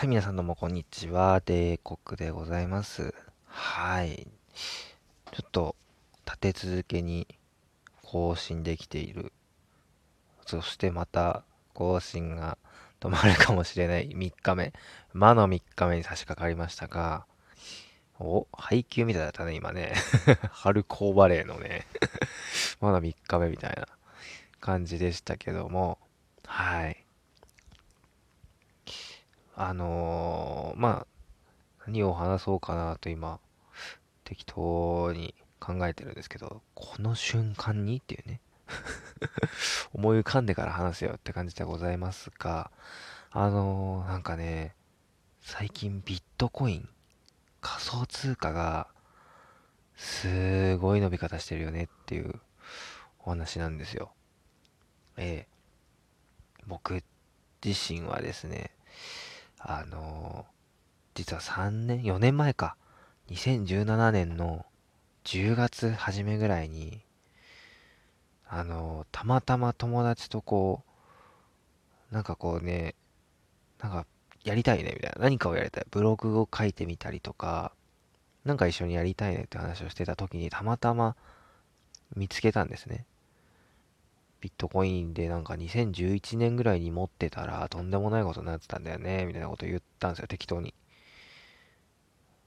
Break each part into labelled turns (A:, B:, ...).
A: はい、皆さんどうもこんにちは。デーコックでございます。はい。ちょっと立て続けに更新できている。そしてまた更新が止まるかもしれない3日目。魔の3日目に差し掛かりましたが、お、配給みたいだったね、今ね。春高バレーのね、まだ3日目みたいな感じでしたけども、はい。あのーまあ、何を話そうかなと今、適当に考えてるんですけど、この瞬間にっていうね、思い浮かんでから話せよって感じでございますが、あのーなんかね、最近ビットコイン、仮想通貨が、すごい伸び方してるよねっていうお話なんですよ。ええ僕自身はですね、あの実は3年、4年前か、2017年の10月初めぐらいに、あのたまたま友達とこう、なんかこうね、なんかやりたいねみたいな、何かをやりたい、ブログを書いてみたりとか、なんか一緒にやりたいねって話をしてた時にたまたま見つけたんですね。ビットコインでなんか2011年ぐらいに持ってたらとんでもないことになってたんだよね、みたいなこと言ったんですよ、適当に。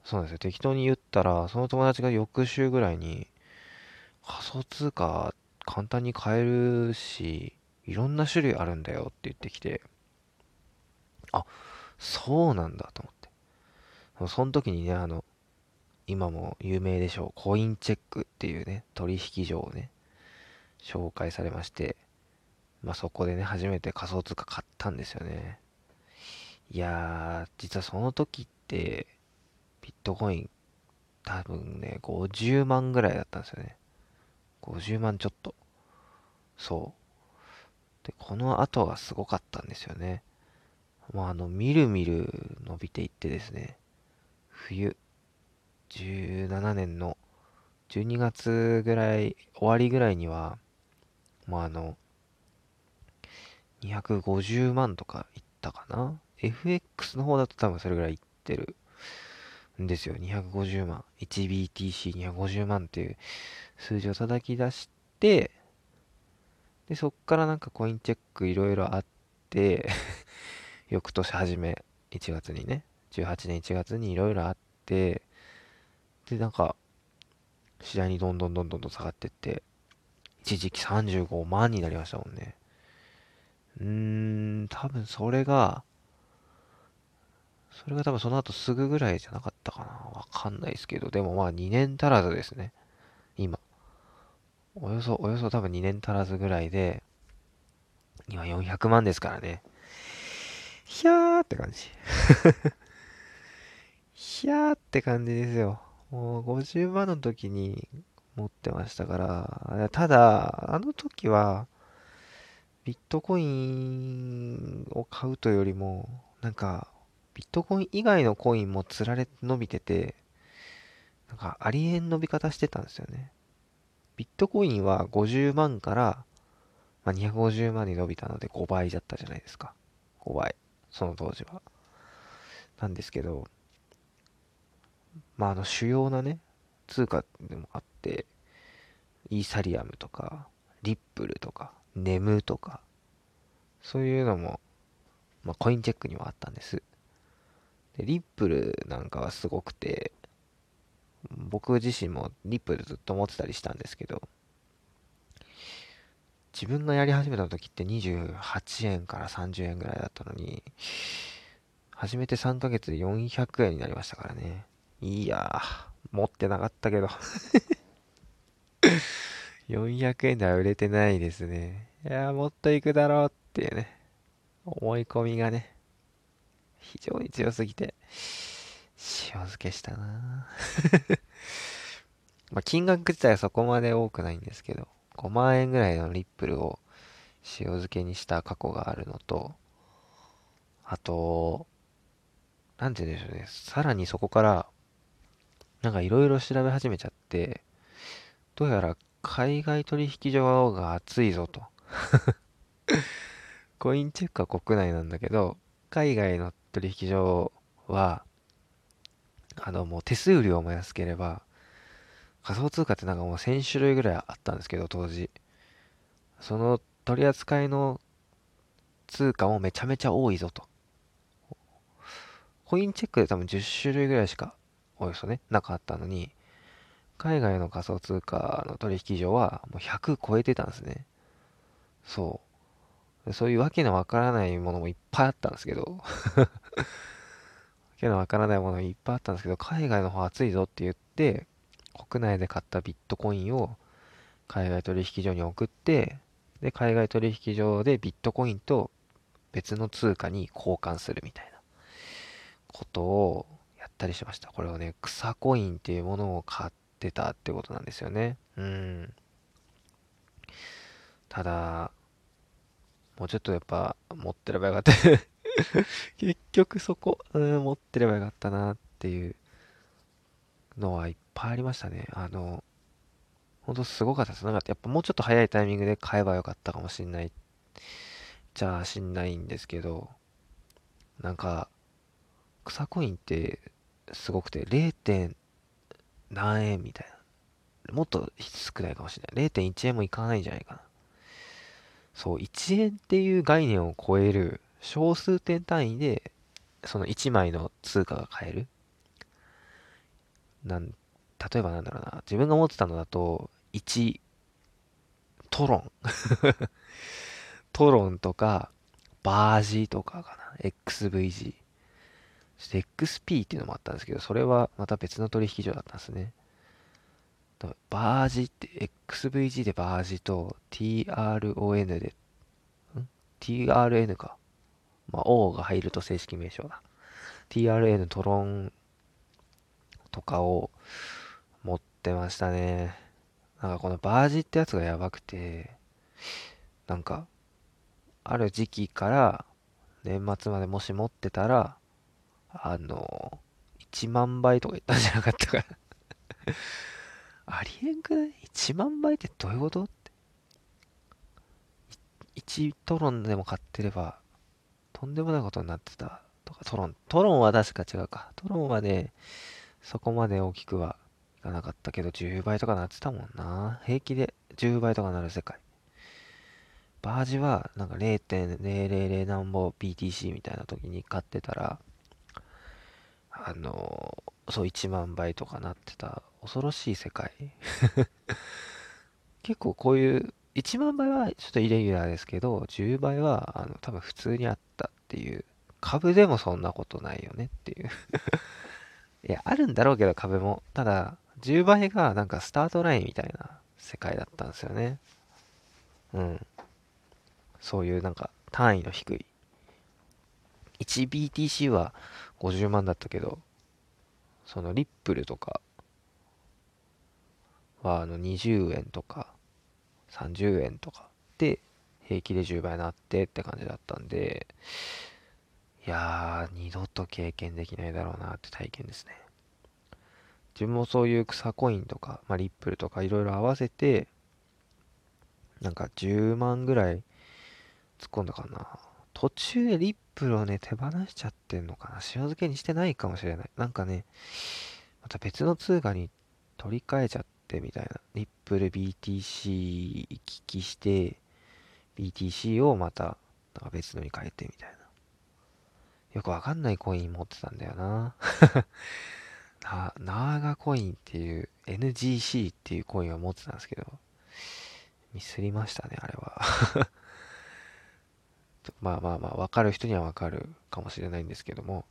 A: そうなんですよ、適当に言ったら、その友達が翌週ぐらいに、仮想通貨簡単に買えるし、いろんな種類あるんだよって言ってきて、あ、そうなんだと思って。その時にね、あの、今も有名でしょう、コインチェックっていうね、取引所をね、紹介されまして、まあそこでね、初めて仮想通貨買ったんですよね。いやー、実はその時って、ビットコイン、多分ね、50万ぐらいだったんですよね。50万ちょっと。そう。で、この後がすごかったんですよね。まああの、みるみる伸びていってですね、冬、17年の12月ぐらい、終わりぐらいには、まああの、250万とかいったかな ?FX の方だと多分それぐらいいってるんですよ。250万。1BTC250 万っていう数字を叩き出して、で、そっからなんかコインチェックいろいろあって、翌年初め、1月にね、18年1月にいろいろあって、で、なんか、次第にどんどんどんどんどん下がってって、一時期35万になりましたもんね。うーん、多分それが、それが多分その後すぐぐらいじゃなかったかな。わかんないですけど、でもまあ2年足らずですね。今。およそ、およそ多分2年足らずぐらいで、今400万ですからね。ひゃーって感じ。ひゃーって感じですよ。もう50万の時に持ってましたから、ただ、あの時は、ビットコインを買うというよりも、なんか、ビットコイン以外のコインもつられ伸びてて、なんかありえん伸び方してたんですよね。ビットコインは50万から、まあ、250万に伸びたので5倍だったじゃないですか。5倍。その当時は。なんですけど、まああの主要なね、通貨でもあって、イーサリアムとか、リップルとか、ネムとか、そういうのも、まあコインチェックにはあったんです。で、リップルなんかはすごくて、僕自身もリップルずっと持ってたりしたんですけど、自分がやり始めた時って28円から30円ぐらいだったのに、始めて3ヶ月で400円になりましたからね。いいや、持ってなかったけど。400円では売れてないですね。いやー、もっといくだろうっていうね、思い込みがね、非常に強すぎて、塩漬けしたな。ま、金額自体はそこまで多くないんですけど、5万円ぐらいのリップルを塩漬けにした過去があるのと、あと、なんて言うんでしょうね、さらにそこから、なんかいろいろ調べ始めちゃって、どうやら海外取引所が熱いぞと。コインチェックは国内なんだけど、海外の取引所は、あの、もう手数料も安ければ、仮想通貨ってなんかもう1000種類ぐらいあったんですけど、当時。その取り扱いの通貨もめちゃめちゃ多いぞと。コインチェックで多分10種類ぐらいしか、およそね、なかったのに、海外の仮想通貨の取引所はもう100超えてたんですね。そう。そういうわけのわからないものもいっぱいあったんですけど わけのわからないものもいっぱいあったんですけど、海外の方熱いぞって言って、国内で買ったビットコインを海外取引所に送って、で、海外取引所でビットコインと別の通貨に交換するみたいなことをやったりしました。これをね、草コインっていうものを買っってたってことなんですよね。うん。ただ、もうちょっとやっぱ持ってればよかった 結局そこ、うん、持ってればよかったなっていうのはいっぱいありましたね。あの、ほんとすごかったです。なんかやっぱもうちょっと早いタイミングで買えばよかったかもしんない。じゃあしんないんですけど、なんか、草コインってすごくて 0. 何円みたいな。もっと少ないかもしれない。0.1円もいかないんじゃないかな。そう、1円っていう概念を超える小数点単位で、その1枚の通貨が買える。なん、例えばなんだろうな。自分が持ってたのだと、1、トロン。トロンとか、バージとかかな。XVG。XP っていうのもあったんですけど、それはまた別の取引所だったんですね。バージって、XVG でバージと TRON で、ん ?TRN か。まあ、O が入ると正式名称だ。TRN トロンとかを持ってましたね。なんかこのバージってやつがやばくて、なんか、ある時期から年末までもし持ってたら、あの、1万倍とか言ったんじゃなかったかなありえんくない ?1 万倍ってどういうことって。1トロンでも買ってれば、とんでもないことになってた。とか、トロン。トロンは確か違うか。トロンはね、そこまで大きくはいかなかったけど、10倍とかなってたもんな。平気で10倍とかなる世界。バージはなんか0.000何ぼ BTC みたいな時に買ってたら、あのそう、1万倍とかなってた。恐ろしい世界。結構こういう、1万倍はちょっとイレギュラーですけど、10倍はあの多分普通にあったっていう。株でもそんなことないよねっていう いや、あるんだろうけど株も。ただ、10倍がなんかスタートラインみたいな世界だったんですよね。うん。そういうなんか単位の低い。1BTC は50万だったけど、そのリップルとかはあの20円とか30円とかで平気で10倍になってって感じだったんで、いやー、二度と経験できないだろうなって体験ですね。自分もそういう草コインとか、まあ、リップルとかいろいろ合わせて、なんか10万ぐらい突っ込んだかな。途中でリップルをね、手放しちゃってんのかな。塩漬けにしてないかもしれない。なんかね、また別の通貨に取り替えちゃってみたいな。リップル BTC 行き来して、BTC をまたなんか別のに変えてみたいな。よくわかんないコイン持ってたんだよな。な、ナーガコインっていう NGC っていうコインを持ってたんですけど、ミスりましたね、あれはまあまあまあ、わかる人にはわかるかもしれないんですけども、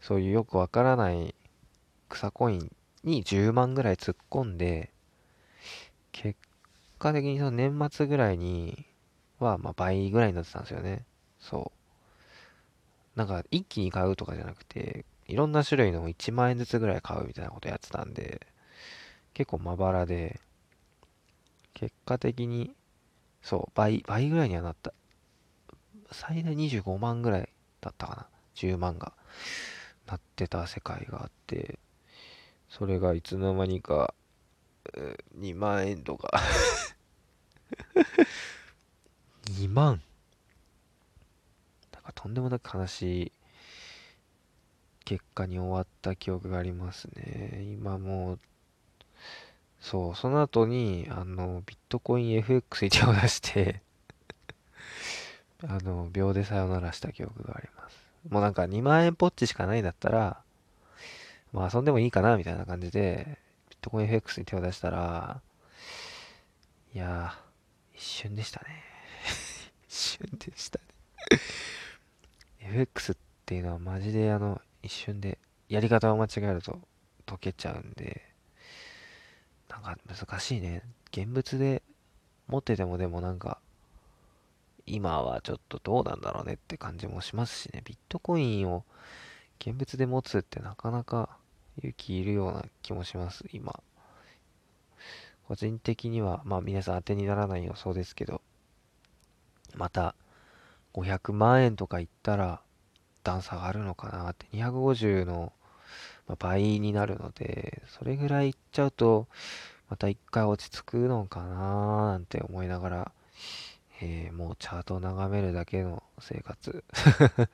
A: そういうよくわからない草コインに10万ぐらい突っ込んで、結果的にその年末ぐらいには、まあ倍ぐらいになってたんですよね。そう。なんか一気に買うとかじゃなくて、いろんな種類の1万円ずつぐらい買うみたいなことやってたんで、結構まばらで、結果的に、そう、倍、倍ぐらいにはなった。最大25万ぐらいだったかな。10万がなってた世界があって、それがいつの間にか、2万円とか 2万？なんかとんでもなく悲しい結果に終わった記憶がありますね。今もう、そう、その後に、あの、ビットコイン FX に手を出してあの、秒でさよならした記憶があります。もうなんか2万円ポッチしかないんだったら、まあ遊んでもいいかな、みたいな感じで、ビットコイン FX に手を出したら、いや、一瞬でしたね。一瞬でしたね FX っていうのはマジであの、一瞬で、やり方を間違えると解けちゃうんで、なんか難しいね。現物で持っててもでもなんか、今はちょっとどうなんだろうねって感じもしますしね。ビットコインを現物で持つってなかなか勇気いるような気もします、今。個人的には、まあ皆さん当てにならない予想ですけど、また500万円とかいったら段差があるのかなって、250の倍になるので、それぐらいいっちゃうと、また一回落ち着くのかななんて思いながら、えー、もうチャートを眺めるだけの生活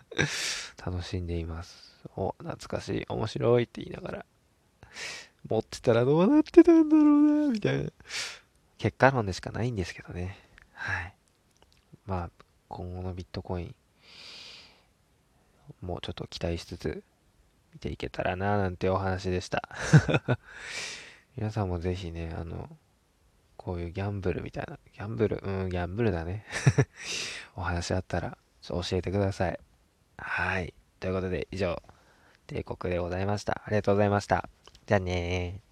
A: 楽しんでいます。お、懐かしい、面白いって言いながら、持ってたらどうなってたんだろうな、みたいな。結果論でしかないんですけどね。はい。まあ、今後のビットコイン、もうちょっと期待しつつ、見ていけたらな、なんてお話でした 皆さんもぜひね、あの、こういうギャンブルみたいな、ギャンブル、うん、ギャンブルだね お話あったら、教えてください。はい。ということで、以上、帝国でございました。ありがとうございました。じゃあね。